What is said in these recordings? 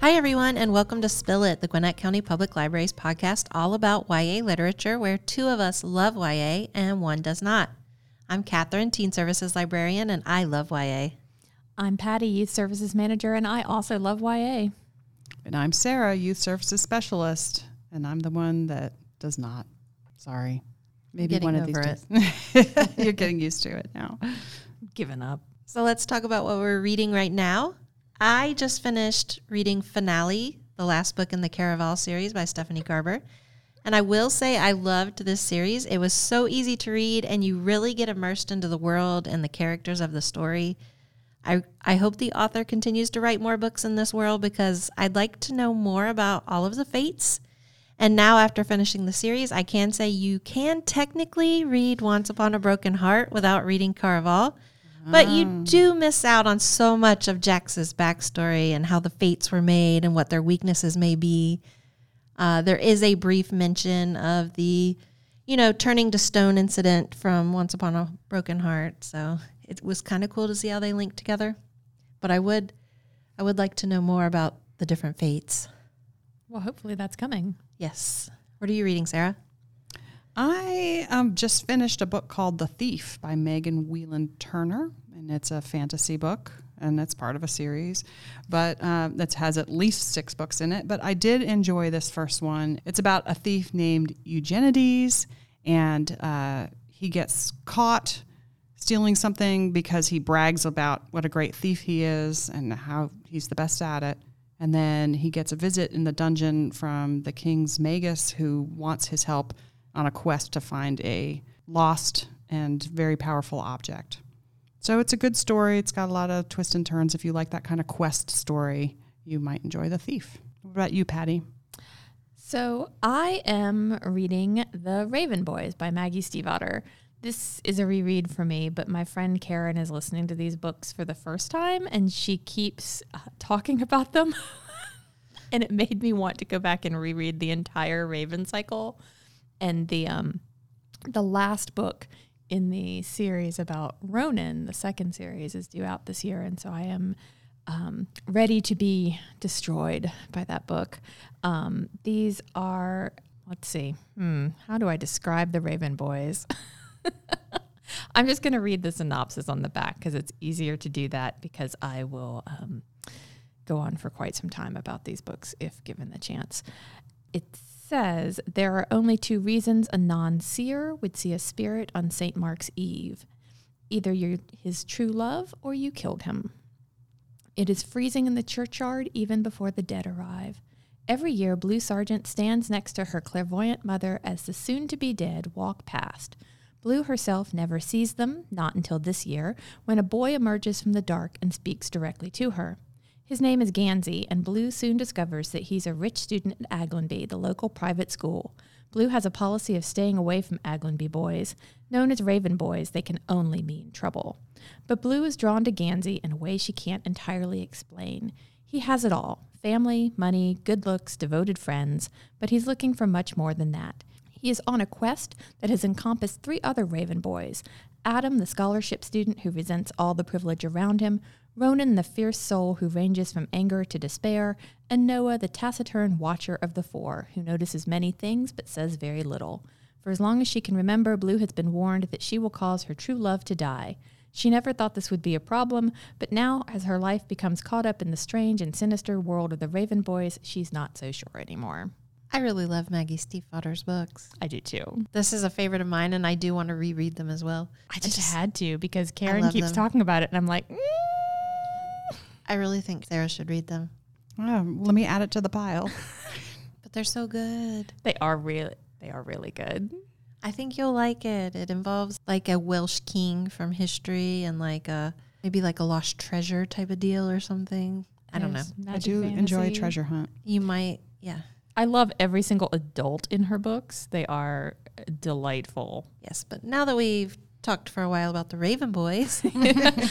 Hi, everyone, and welcome to Spill Lit, the Gwinnett County Public Library's podcast all about YA literature, where two of us love YA and one does not. I'm Catherine, Teen Services Librarian, and I love YA. I'm Patty, Youth Services Manager, and I also love YA. And I'm Sarah, Youth Services Specialist, and I'm the one that does not. Sorry. Maybe Getting one of these over days. You're getting used to it now. Given up. So let's talk about what we're reading right now. I just finished reading Finale, the last book in the Caraval series by Stephanie Garber. And I will say I loved this series. It was so easy to read, and you really get immersed into the world and the characters of the story. I, I hope the author continues to write more books in this world because I'd like to know more about all of the fates. And now, after finishing the series, I can say you can technically read Once Upon a Broken Heart without reading Caraval. But you do miss out on so much of Jacks's backstory and how the fates were made and what their weaknesses may be. Uh, there is a brief mention of the, you know, turning to stone incident from Once Upon a Broken Heart. So it was kind of cool to see how they linked together. But I would, I would like to know more about the different fates. Well, hopefully that's coming. Yes. What are you reading, Sarah? I um, just finished a book called The Thief by Megan Whalen Turner, and it's a fantasy book, and it's part of a series, but uh, that has at least six books in it. But I did enjoy this first one. It's about a thief named Eugenides, and uh, he gets caught stealing something because he brags about what a great thief he is and how he's the best at it. And then he gets a visit in the dungeon from the king's magus, who wants his help on a quest to find a lost and very powerful object. So it's a good story. It's got a lot of twists and turns. If you like that kind of quest story, you might enjoy The Thief. What about you, Patty? So I am reading The Raven Boys by Maggie Stiefvater. This is a reread for me, but my friend Karen is listening to these books for the first time and she keeps uh, talking about them. and it made me want to go back and reread the entire Raven cycle. And the um the last book in the series about Ronan, the second series, is due out this year, and so I am um, ready to be destroyed by that book. Um, these are, let's see, hmm, how do I describe the Raven Boys? I'm just going to read the synopsis on the back because it's easier to do that because I will um, go on for quite some time about these books if given the chance. It says there are only two reasons a non seer would see a spirit on St. Mark's Eve either you're his true love or you killed him. It is freezing in the churchyard even before the dead arrive. Every year, Blue Sargent stands next to her clairvoyant mother as the soon to be dead walk past. Blue herself never sees them, not until this year, when a boy emerges from the dark and speaks directly to her. His name is Gansey, and Blue soon discovers that he's a rich student at Aglionby, the local private school. Blue has a policy of staying away from Aglionby boys. Known as Raven boys, they can only mean trouble. But Blue is drawn to Gansey in a way she can't entirely explain. He has it all family, money, good looks, devoted friends, but he's looking for much more than that. He is on a quest that has encompassed three other Raven boys Adam, the scholarship student who resents all the privilege around him, Ronan, the fierce soul who ranges from anger to despair, and Noah, the taciturn watcher of the four, who notices many things but says very little. For as long as she can remember, Blue has been warned that she will cause her true love to die. She never thought this would be a problem, but now, as her life becomes caught up in the strange and sinister world of the Raven Boys, she's not so sure anymore. I really love Maggie Stiefvater's books. I do too. This is a favorite of mine, and I do want to reread them as well. I just, had to because Karen keeps them. talking about it, and I'm like, "Mm." I really think Sarah should read them, Oh, let me add it to the pile. but they're so good. they are really, they are really good. I think you'll like it. It involves like a Welsh king from history and like a maybe like a lost treasure type of deal or something. I don't know. There's I magic do enjoy fantasy. Treasure Hunt. You might, yeah, I love every single adult in her books. They are delightful. yes. But now that we've talked for a while about the Raven Boys,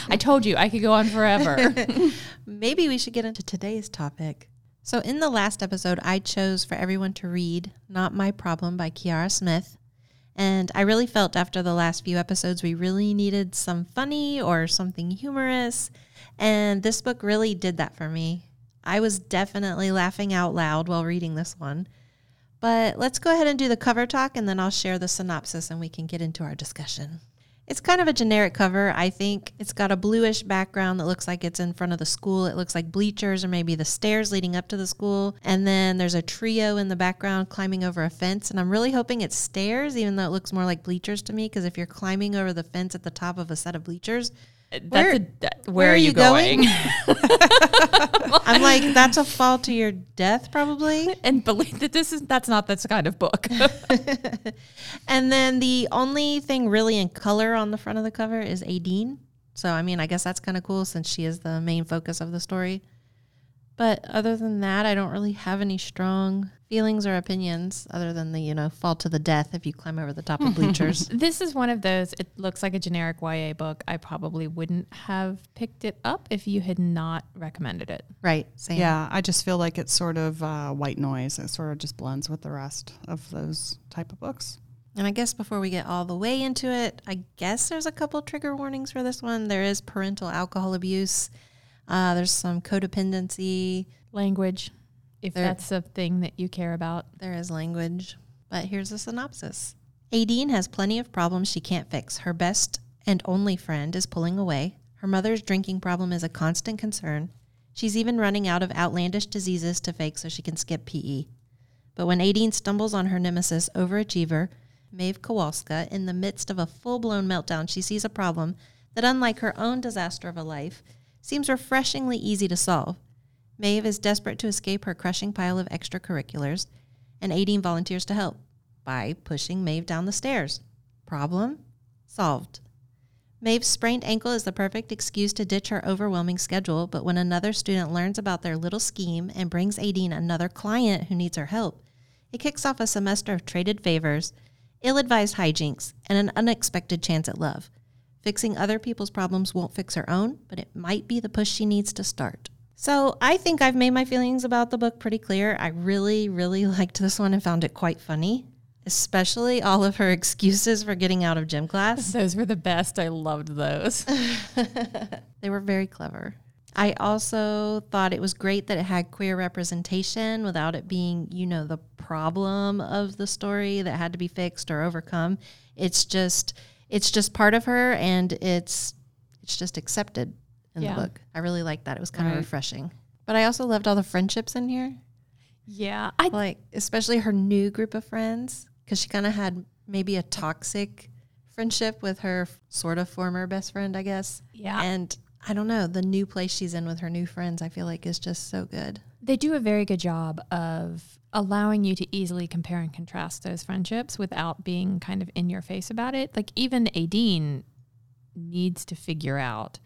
I told you I could go on forever. maybe we should get into today's topic. So, in the last episode, I chose for everyone to read Not My Problem by Ciara Smith. And I really felt after the last few episodes, we really needed some funny or something humorous. And this book really did that for me. I was definitely laughing out loud while reading this one. But let's go ahead and do the cover talk and then I'll share the synopsis and we can get into our discussion. It's kind of a generic cover, I think. It's got a bluish background that looks like it's in front of the school. It looks like bleachers or maybe the stairs leading up to the school. And then there's a trio in the background climbing over a fence. And I'm really hoping it's stairs, even though it looks more like bleachers to me. Because if you're climbing over the fence at the top of a set of bleachers, That's Where- a, that- where, are you going? I'm like, that's a fall to your death, probably. and believe that this is that's not this kind of book. And then the only thing really in color on the front of the cover is Aideen. So, I mean, I guess that's kind of cool since she is the main focus of the story. But other than that, I don't really have any strong feelings or opinions other than the, you know, fall to the death if you climb over the top of bleachers. this is one of those. It looks like a generic YA book. I probably wouldn't have picked it up if you had not recommended it. right. Same. Yeah, I just feel like it's sort of uh, white noise. It sort of just blends with the rest of those type of books. And I guess before we get all the way into it, I guess there's a couple trigger warnings for this one. There is parental alcohol abuse. Uh, there's some codependency. Language, if There- that's a thing that you care about. There is language, but here's a synopsis. Aideen has plenty of problems she can't fix. Her best and only friend is pulling away. Her mother's drinking problem is a constant concern. She's even running out of outlandish diseases to fake so she can skip PE. But when Aideen stumbles on her nemesis, overachiever, Meabh Kowalska, in the midst of a full blown meltdown, she sees a problem that, unlike her own disaster of a life, seems refreshingly easy to solve. Meabh is desperate to escape her crushing pile of extracurriculars, and Aideen volunteers to help by pushing Meabh down the stairs. Problem solved. Meabh's sprained ankle is the perfect excuse to ditch her overwhelming schedule, but when another student learns about their little scheme and brings Aideen another client who needs her help, it kicks off a semester of traded favors, ill advised hijinks, and an unexpected chance at love. Fixing other people's problems won't fix her own, but it might be the push she needs to start. So I think I've made my feelings about the book pretty clear. I really, really liked this one and found it quite funny, especially all of her excuses for getting out of gym class. Those were the best. I loved those. They were very clever. I also thought it was great that it had queer representation without it being, you know, the problem of the story that had to be fixed or overcome. It's just it's just part of her and it's it's just accepted in Yeah. the book. I really liked that. It was kind of refreshing. But I also loved all the friendships in here. yeah, I Like especially her new group of friends cuz she kind of had maybe a toxic friendship with her sort of former best friend, I guess. yeah. And I don't know, the new place she's in with her new friends, I feel like is just so good. They do a very good job of allowing you to easily compare and contrast those friendships without being kind of in your face about it. Like even Aideen needs to figure out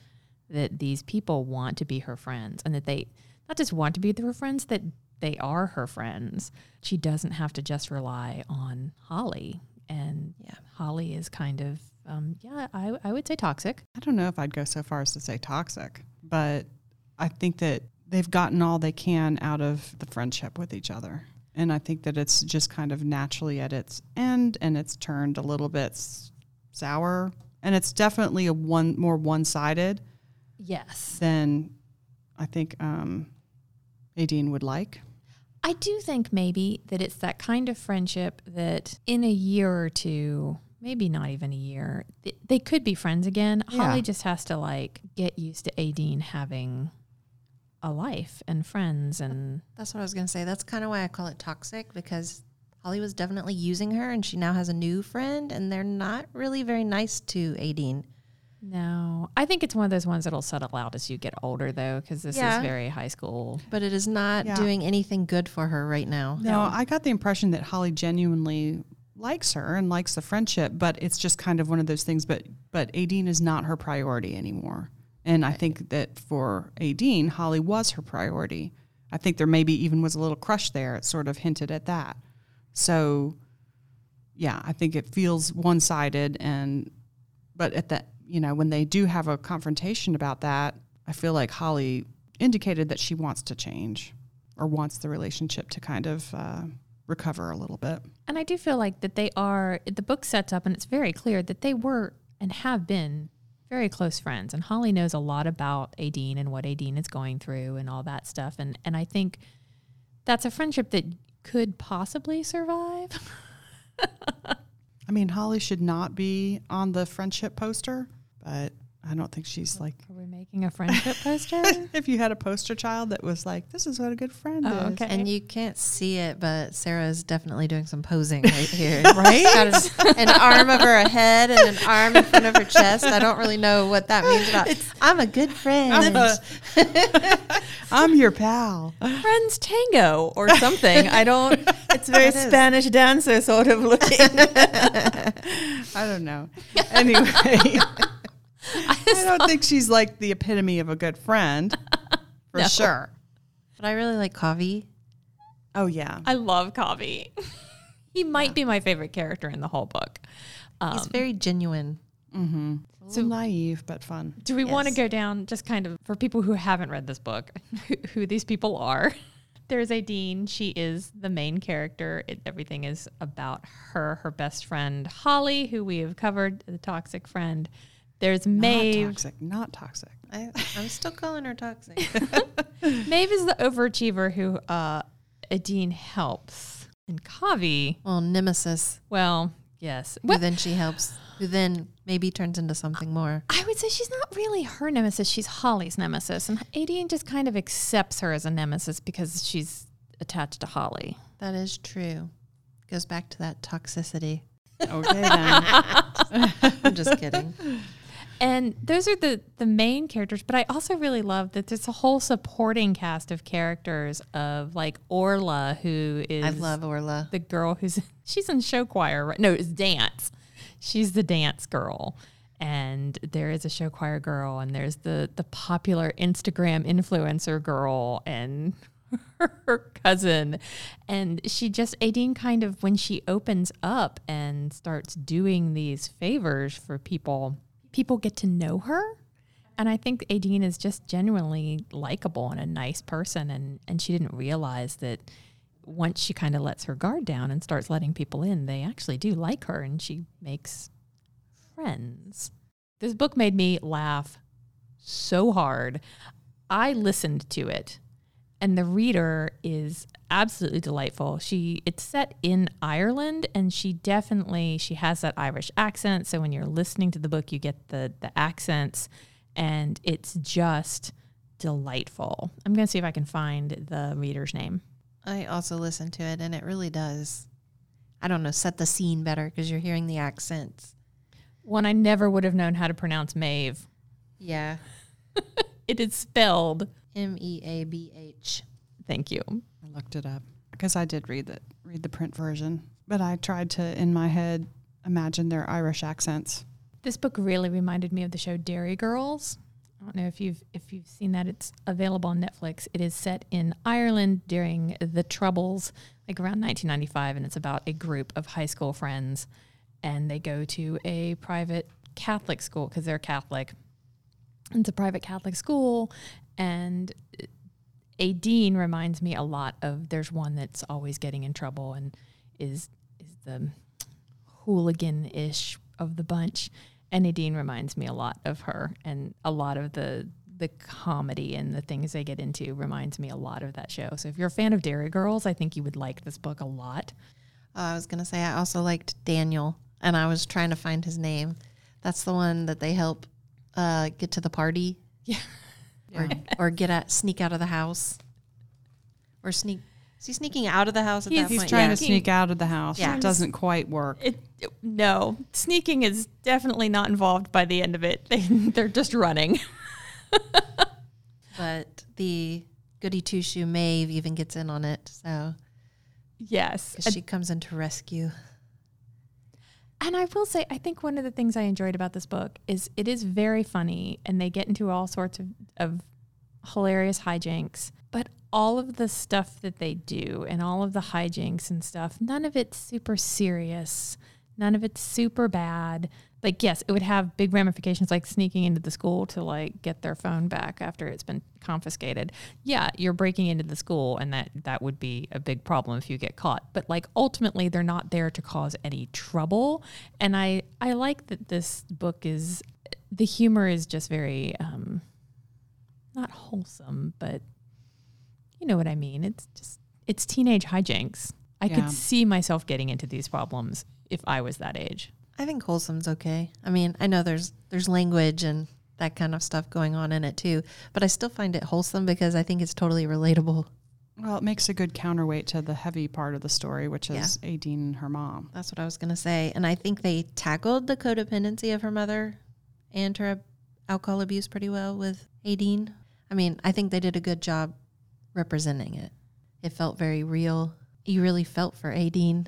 that these people want to be her friends and that they not just want to be her friends, that they are her friends. She doesn't have to just rely on Holly. And Yeah. Holly is kind of, um, yeah, I, I would say toxic. I don't know if I'd go so far as to say toxic, but I think that they've gotten all they can out of the friendship with each other. And I think that it's just kind of naturally at its end and it's turned a little bit sour. And it's definitely a one more one sided Yes. than I think um, Aideen would like. I do think maybe that it's that kind of friendship that in a year or two, maybe not even a year, th- they could be friends again. Yeah. Holly just has to like get used to Aideen having a life and friends and That's what I was going to say. That's kind of why I call it toxic because Holly was definitely using her and she now has a new friend and they're not really very nice to Aideen. No. I think it's one of those ones that'll settle out as you get older though, because this Yeah. is very high school. But it is not Yeah. doing anything good for her right now. No, I got the impression that Holly genuinely likes her and likes the friendship, but it's just kind of one of those things. But but Aideen is not her priority anymore, and I think that for Aideen, Holly was her priority. I think there maybe even was a little crush there. It sort of hinted at that. So, yeah, I think it feels one sided, and but at that you know when they do have a confrontation about that, I feel like Holly indicated that she wants to change or wants the relationship to kind of uh, recover a little bit. And I do feel like that they are, the book sets up and it's very clear that they were and have been very close friends. And Holly knows a lot about Aideen and what Aideen is going through and all that stuff. And and I think that's a friendship that could possibly survive. I mean, Holly should not be on the friendship poster, but I don't think she's like. Are we making a friendship poster? if you had a poster child that was like, "This is what a good friend Oh, is," okay. And you can't see it, but Sarah is definitely doing some posing right here. right? Got an, an arm over her head and an arm in front of her chest. I don't really know what that means about. I'm a good friend. I'm your pal. Friends Tango or something. I don't. It's very It is. Spanish dancer sort of looking. I don't know. Anyway, I don't think she's like the epitome of a good friend, for No. sure. But I really like Kavi. Oh yeah, I love Kavi. he might be my favorite character in the whole book. Um, He's very genuine. mm-hmm. so naive but fun. Do we want to go down just kind of for people who haven't read this book, who, who these people are? There's Aideen. She is the main character. It, everything is about her, her best friend Holly, who we have covered, the toxic friend. There's Not toxic. Not toxic. I, I'm still calling her toxic. Meabh is the overachiever who uh, Aideen helps. And Kavi, well, Nemesis, well, yes. who Well, then she helps, who then maybe turns into something more. I would say she's not really her nemesis. She's Holly's nemesis. And Aideen just kind of accepts her as a nemesis because she's attached to Holly. That is true. Goes back to that toxicity. Okay then. I'm just kidding. And those are the the main characters, but I also really love that there's a whole supporting cast of characters of like Orla, who is I love Orla. the girl who's she's in show choir, right? No, it's dance. She's the dance girl. And there is a show choir girl, and there's the the popular Instagram influencer girl, and her cousin. And she just Aideen kind of when she opens up and starts doing these favors for people, people get to know her. And I think Aideen is just genuinely likable and a nice person and and she didn't realize that once she kind of lets her guard down and starts letting people in, they actually do like her and she makes friends. This book made me laugh so hard. I listened to it and the reader is absolutely delightful. She it's set in Ireland and she definitely she has that Irish accent, so when you're listening to the book you get the the accents and it's just delightful. I'm going to see if I can find the reader's name. I also listened to it, and it really does. I don't know, set the scene better because you're hearing the accents. One I never would have known how to pronounce Meabh. Yeah. It is spelled. M E A B H. Thank you. Looked it up because I did read the read the print version, but I tried to in my head imagine their Irish accents. This book really reminded me of the show Derry Girls. I don't know if you've if you've seen that. It's available on Netflix. It is set in Ireland during the Troubles, like around 1995, and it's about a group of high school friends, and they go to a private Catholic school because they're Catholic. It's a private Catholic school, and Aideen reminds me a lot of. There's one that's always getting in trouble and is is the hooligan ish of the bunch. And Nadine reminds me a lot of her, and a lot of the the comedy and the things they get into reminds me a lot of that show. So if you're a fan of Derry Girls, I think you would like this book a lot. Oh, I was gonna say I also liked Daniel, and I was trying to find his name. That's the one that they help uh, get to the party. Yeah. Or, or get out, sneak out of the house, or sneak. Is he sneaking out of the house at He's- that He's point? He's trying Yeah. to sneak out of the house. Yeah. It doesn't quite work. It, it- no sneaking is definitely not involved by the end of it. They, they're just running. but the goody two shoe Meabh even gets in on it, so yes. she comes in to rescue. And I will say, I think one of the things I enjoyed about this book is it is very funny and they get into all sorts of, of hilarious hijinks. But all of the stuff that they do and all of the hijinks and stuff, none of it's super serious. None of it's super bad. Like, yes, it would have big ramifications like sneaking into the school to like get their phone back after it's been confiscated. Yeah, you're breaking into the school and that that would be a big problem if you get caught. But like ultimately they're not there to cause any trouble. And I I like that this book is the humor is just very um, not wholesome, but you know what I mean. It's just it's teenage hijinks. I Yeah. could see myself getting into these problems if I was that age. I think wholesome's okay. I mean, I know there's there's language and that kind of stuff going on in it too, but I still find it wholesome because I think it's totally relatable. Well, it makes a good counterweight to the heavy part of the story, which is Aideen and her mom. That's what I was gonna say, and I think they tackled the codependency of her mother and her alcohol abuse pretty well with Aideen. I mean, I think they did a good job representing it. It felt very real. You really felt for Aideen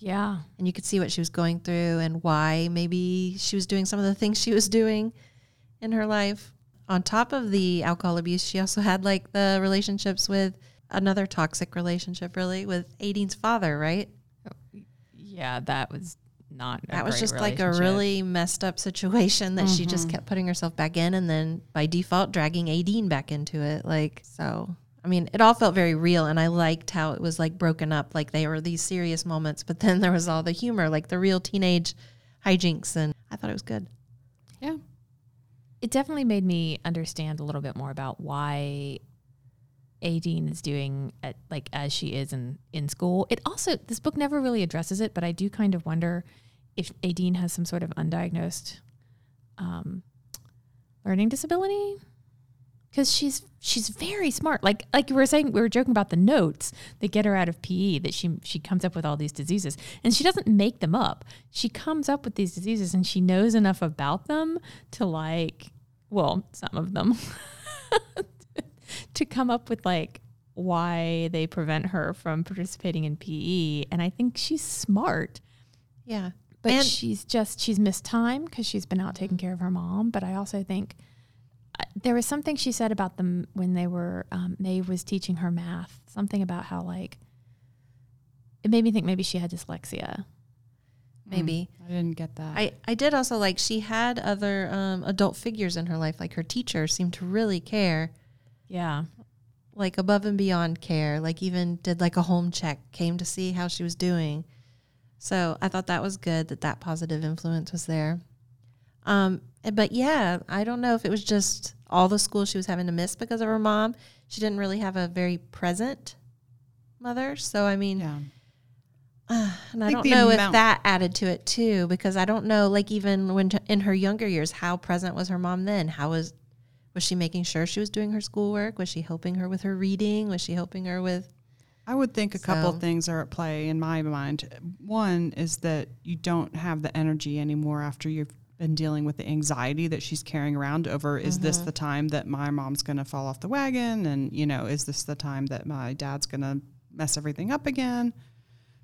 Yeah. and you could see what she was going through and why maybe she was doing some of the things she was doing in her life. On top of the alcohol abuse, she also had like the relationships with another toxic relationship, really, with Aideen's father, right? Yeah, that was not. a that was just like a really messed up situation that she just mm-hmm. kept putting herself back in and then by default dragging Aideen back into it. Like, so, I mean, it all felt very real and I liked how it was like broken up. Like, they were these serious moments, but then there was all the humor, like the real teenage hijinks. And I thought it was good. Yeah. it definitely made me understand a little bit more about why Aideen is doing at, like as she is in in school. It also this book never really addresses it, but I do kind of wonder if Aideen has some sort of undiagnosed um, learning disability because she's she's very smart. Like like you were saying, we were joking about the notes that get her out of PE. That she she comes up with all these diseases, and she doesn't make them up. She comes up with these diseases, and she knows enough about them to like, well, some of them, to come up with like why they prevent her from participating in PE. And I think she's smart. Yeah. But And- she's just she's missed time because she's been out taking care of her mom. But I also think there was something she said about them when they were um, Meabh was teaching her math. Something about how like it made me think maybe she had dyslexia. Maybe. I didn't get that. I, I did also like she had other um, adult figures in her life, like her teacher seemed to really care, Yeah, like above and beyond care, like even did like a home check, came to see how she was doing. So I thought that was good that that positive influence was there. Um, but yeah, I don't know if it was just all the school she was having to miss because of her mom. She didn't really have a very present mother. So I mean, yeah. and I, think don't know if that added to it too, because I don't know, like even when t- in her younger years, how present was her mom then? How was was she making sure she was doing her schoolwork? Was she helping her with her reading? Was she helping her with? I would think a couple So- things are at play in my mind. One is that you don't have the energy anymore after you've been dealing with the anxiety that she's carrying around over is this mm-hmm. the time that my mom's going to fall off the wagon? And you know is this the time that my dad's going to mess everything up again?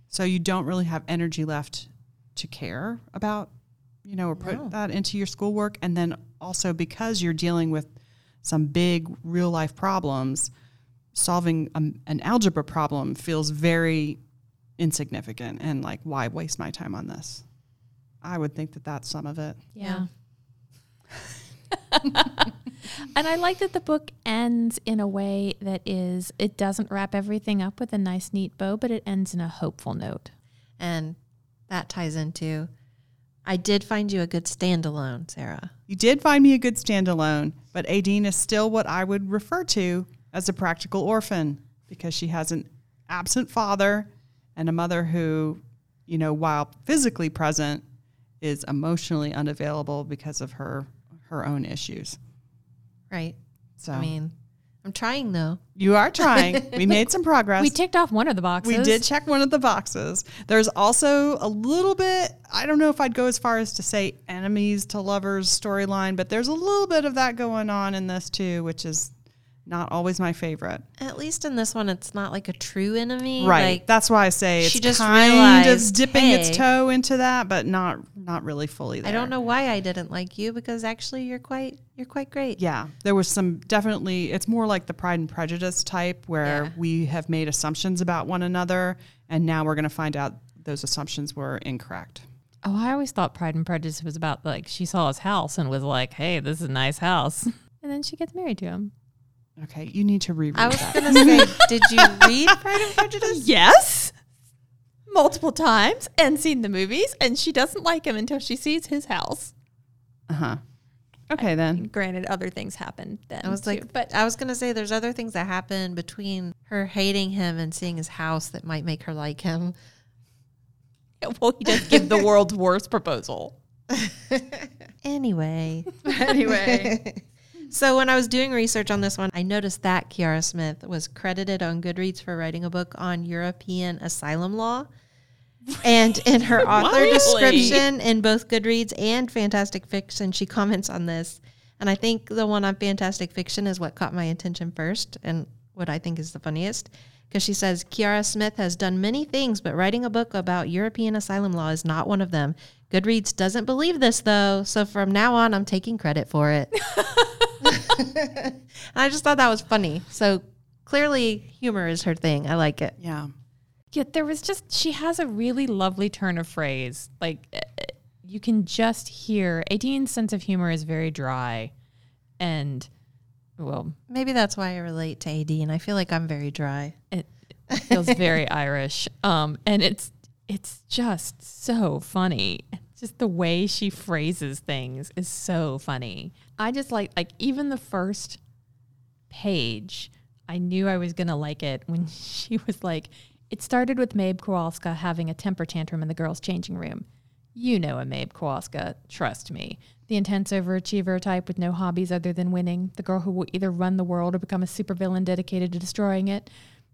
So you don't really have energy left to care about you know or put No. that into your schoolwork. And then also because you're dealing with some big real life problems solving a, an algebra problem feels very insignificant and like why waste my time on this i would think that that's some of it yeah. and I like that the book ends in a way that is it doesn't wrap everything up with a nice neat bow, but it ends in a hopeful note. And that ties into. I did find you a good standalone, Sarah. you did find me a good standalone but Aideen is still what i would refer to as a practical orphan because she has an absent father and a mother who you know while physically present is emotionally unavailable because of her her own issues Right. so I mean, I'm trying though. you are trying we made some progress We ticked off one of the boxes. We did check one of the boxes. There's also a little bit, I don't know if I'd go as far as to say enemies to lovers storyline, but there's a little bit of that going on in this too, which is not always my favorite. At least in this one, it's not like a true enemy. Right. Like, That's why I say it's she just kind of dipping hey. its toe into that, but not not really fully there. I don't know why I didn't like you because actually you're quite you're quite great. Yeah, there was some definitely. It's more like the Pride and Prejudice type, where Yeah. we have made assumptions about one another, and now we're going to find out those assumptions were incorrect. Oh, I always thought Pride and Prejudice was about like she saw his house and was like, "Hey, this is a nice house," and then she gets married to him. Okay, you need to reread I was gonna say, did you read Pride and Prejudice? Yes, multiple times and seen the movies, and she doesn't like him until she sees his house. Uh huh. Okay, then. Granted, other things happened then. I was too, like, but I was gonna say there's other things that happen between her hating him and seeing his house that might make her like him. well, he does give the world's worst proposal. Anyway, Anyway. So when I was doing research on this one, I noticed that Ciara Smith was credited on Goodreads for writing a book on European asylum law. And in her author Really? description in both Goodreads and Fantastic Fiction, she comments on this. And I think the one on Fantastic Fiction is what caught my attention first and what I think is the funniest. Because she says, Ciara Smith has done many things, but writing a book about European asylum law is not one of them. Goodreads doesn't believe this, though. So from now on, I'm taking credit for it. and I just thought that was funny. So clearly, humor is her thing. I like it. Yeah. Yeah, there was just she has a really lovely turn of phrase. Like eh, eh, you can just hear Aideen's sense of humor is very dry, and well, Maybe that's why I relate to AD, and I feel like I'm very dry. it, it feels very Irish. Um, and it's it's just so funny. Just the way she phrases things is so funny. I just like like even the first page. I knew I was gonna like it when she was like, "It started with Mabe Kowalska having a temper tantrum in the girls' changing room." You know a Mabe Kowalska, trust me. The intense overachiever type with no hobbies other than winning. The girl who will either run the world or become a supervillain dedicated to destroying it.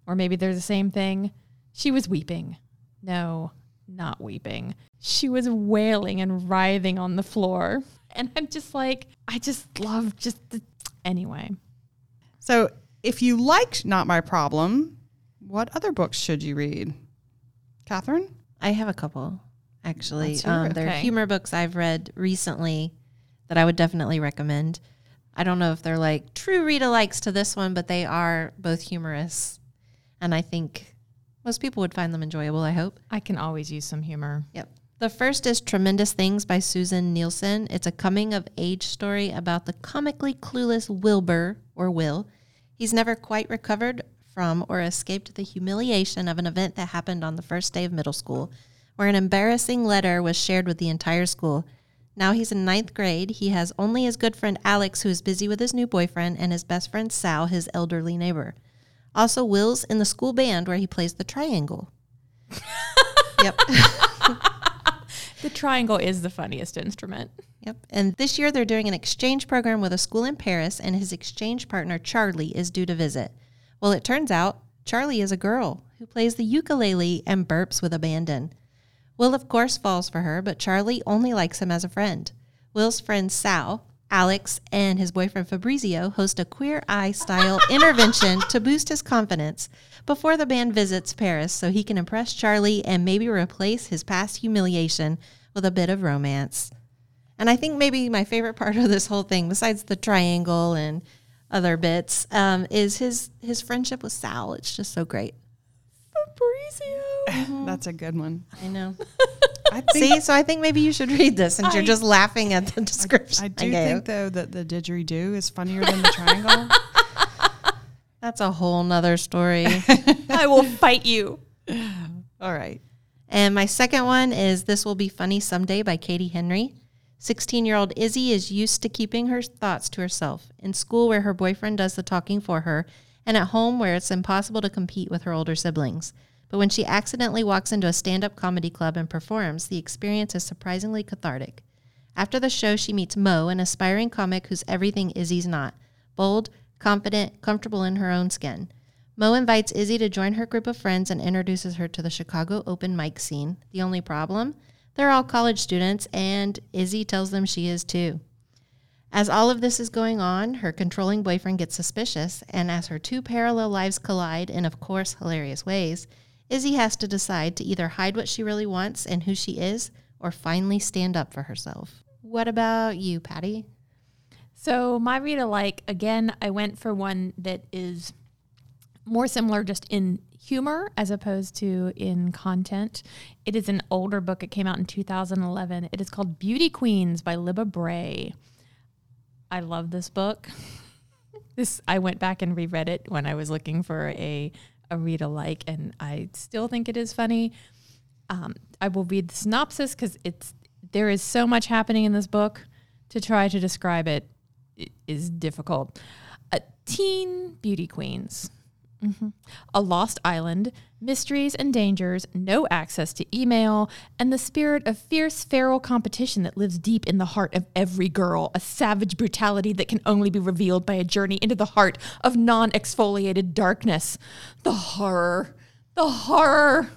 Or maybe they're the same thing. She was weeping. No, not weeping. She was wailing and writhing on the floor. And I'm just like, I just love just the. Anyway, So if you liked Not My Problem, what other books should you read? Catherine? I have a couple, actually. Let's Um, it. they're Okay. humor books I've read recently that I would definitely recommend. I don't know if they're like true read alikes to this one, but they are both humorous. And I think most people would find them enjoyable, I hope. I can always use some humor. Yep. The first is Tremendous Things by Susin Nielsen. It's a coming of age story about the comically clueless Wilbur, or Will. He's never quite recovered from or escaped the humiliation of an event that happened on the first day of middle school, where an embarrassing letter was shared with the entire school. Now he's in ninth grade. He has only his good friend Alex, who is busy with his new boyfriend, and his best friend Sal, his elderly neighbor. Also, Will's in the school band where he plays the triangle. yep. The triangle is the funniest instrument. Yep. And this year they're doing an exchange program with a school in Paris, and his exchange partner, Charlie, is due to visit. Well, it turns out Charlie is a girl who plays the ukulele and burps with abandon. Will, of course, falls for her, but Charlie only likes him as a friend. Will's friend Sal, Alex, and his boyfriend Fabrizio host a queer eye style intervention to boost his confidence before the band visits Paris so he can impress Charlie and maybe replace his past humiliation with a bit of romance. And I think maybe my favorite part of this whole thing, besides the triangle and other bits, um, is his his friendship with Sal. It's just so great. Fabrizio. Mm-hmm. That's a good one. I know. I think See, so I think maybe you should read this, since you're just laughing at the description. I do gave. think though that the didgeridoo is funnier than the triangle. that's a whole nother story. I will fight you. All right. And my second one is This Will Be Funny Someday by Katie Henry. 16 year old Izzy is used to keeping her thoughts to herself, in school where her boyfriend does the talking for her, and at home where it's impossible to compete with her older siblings. But when she accidentally walks into a stand up comedy club and performs, the experience is surprisingly cathartic. After the show, she meets Mo, an aspiring comic who's everything Izzy's not bold, confident, comfortable in her own skin. Mo invites Izzy to join her group of friends and introduces her to the Chicago open mic scene. The only problem? They're all college students, and Izzy tells them she is too. As all of this is going on, her controlling boyfriend gets suspicious, and as her two parallel lives collide in, of course, hilarious ways, Izzy has to decide to either hide what she really wants and who she is, or finally stand up for herself. What about you, Patty? So my read alike again, I went for one that is more similar just in humor as opposed to in content. It is an older book. It came out in 2011. It is called Beauty Queens by Libba Bray. I love this book. this I went back and reread it when I was looking for a a read alike, and I still think it is funny. Um, I will read the synopsis because it's there is so much happening in this book to try to describe it i- is difficult. Uh, teen beauty queens. Mhm. A lost island, mysteries and dangers, no access to email, and the spirit of fierce feral competition that lives deep in the heart of every girl, a savage brutality that can only be revealed by a journey into the heart of non exfoliated darkness. The horror, the horror.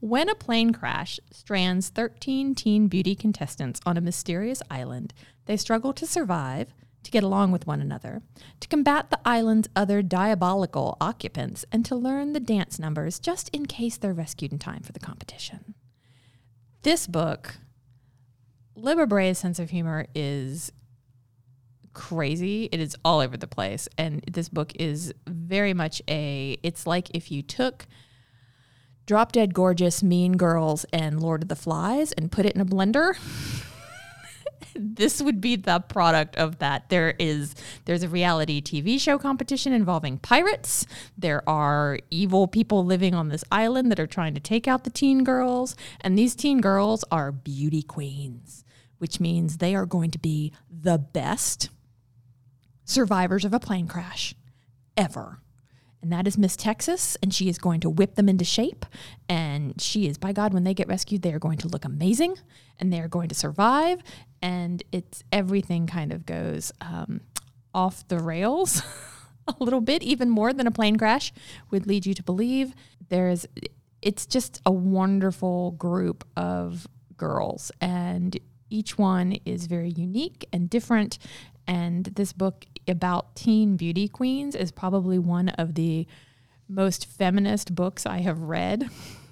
When a plane crash strands 13 teen beauty contestants on a mysterious island, they struggle to survive, to get along with one another, to combat the island's other diabolical occupants, and to learn the dance numbers just in case they're rescued in time for the competition. This book, Libba Bray's sense of humor is crazy. It is all over the place. And this book is very much a, it's like if you took Drop Dead Gorgeous, Mean Girls, and Lord of the Flies and put it in a blender. this would be the product of that. There is there's a reality TV show competition involving pirates. There are evil people living on this island that are trying to take out the teen girls, and these teen girls are beauty queens, which means they are going to be the best survivors of a plane crash ever and that is Miss Texas, and she is going to whip them into shape. And she is, by God, when they get rescued, they are going to look amazing, and they are going to survive. And it's everything kind of goes um, off the rails a little bit, even more than a plane crash would lead you to believe. There's, it's just a wonderful group of girls, and each one is very unique and different. And this book about teen beauty queens is probably one of the most feminist books I have read,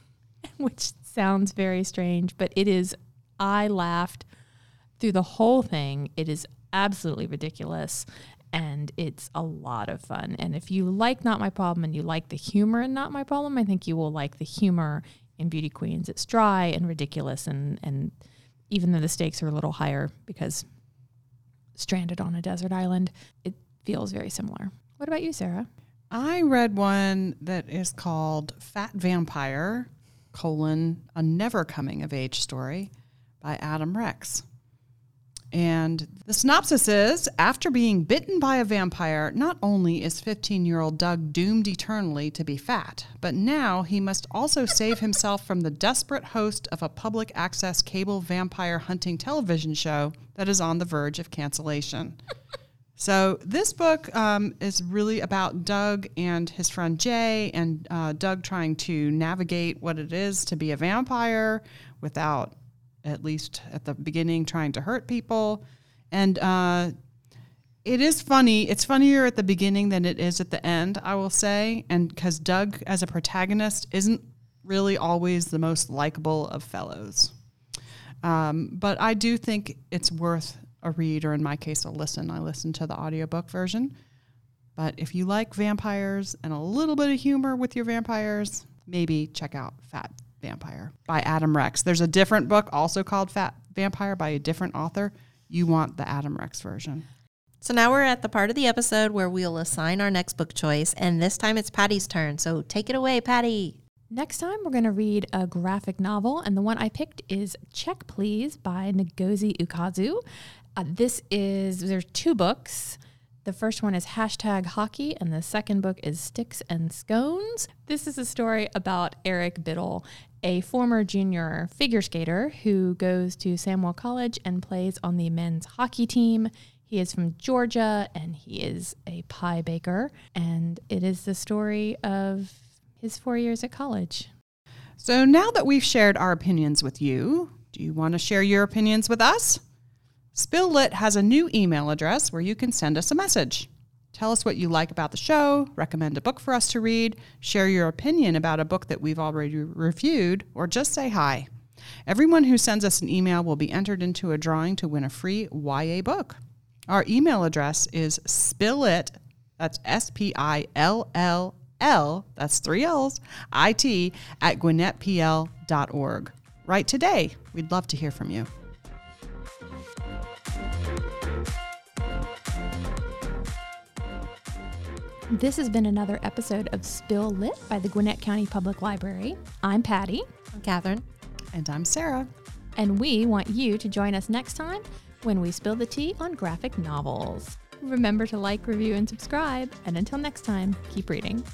which sounds very strange, but it is. I laughed through the whole thing. It is absolutely ridiculous and it's a lot of fun. And if you like Not My Problem and you like the humor in Not My Problem, I think you will like the humor in Beauty Queens. It's dry and ridiculous and and even though the stakes are a little higher because stranded on a desert island, it feels very similar. What about you, Sarah? I read one that is called Fat Vampire, colon, a never coming of age story by Adam Rex. And the synopsis is after being bitten by a vampire, not only is 15 year old Doug doomed eternally to be fat, but now he must also save himself from the desperate host of a public access cable vampire hunting television show that is on the verge of cancellation. So this book um, is really about Doug and his friend Jay, and uh, Doug trying to navigate what it is to be a vampire without, at least at the beginning, trying to hurt people. And uh, it is funny. It's funnier at the beginning than it is at the end, I will say. And because Doug, as a protagonist, isn't really always the most likable of fellows. Um, but I do think it's worth a read, or in my case, a listen. I listened to the audiobook version. But if you like vampires and a little bit of humor with your vampires, maybe check out Fat Vampire by Adam Rex. There's a different book also called Fat Vampire by a different author. You want the Adam Rex version. So now we're at the part of the episode where we'll assign our next book choice, and this time it's Patty's turn. So take it away, Patty. Next time, we're going to read a graphic novel, and the one I picked is Check Please by Ngozi Ukazu. Uh, this is, there's two books. The first one is hashtag hockey, and the second book is Sticks and Scones. This is a story about Eric Bittle, a former junior figure skater who goes to Samwell College and plays on the men's hockey team. He is from Georgia and he is a pie baker. And it is the story of his four years at college. So now that we've shared our opinions with you, do you want to share your opinions with us? Spill Lit has a new email address where you can send us a message. Tell us what you like about the show, recommend a book for us to read, share your opinion about a book that we've already reviewed, or just say hi. Everyone who sends us an email will be entered into a drawing to win a free YA book. Our email address is spillit, that's S P I L L L, that's three L's, I T, at gwinnettpl.org. Write today. We'd love to hear from you. This has been another episode of Spill Lit by the Gwinnett County Public Library. I'm Patty, I'm Catherine. And I'm Sarah. and we want you to join us next time when we spill the tea on graphic novels. Remember to like, review, and subscribe. And until next time, keep reading.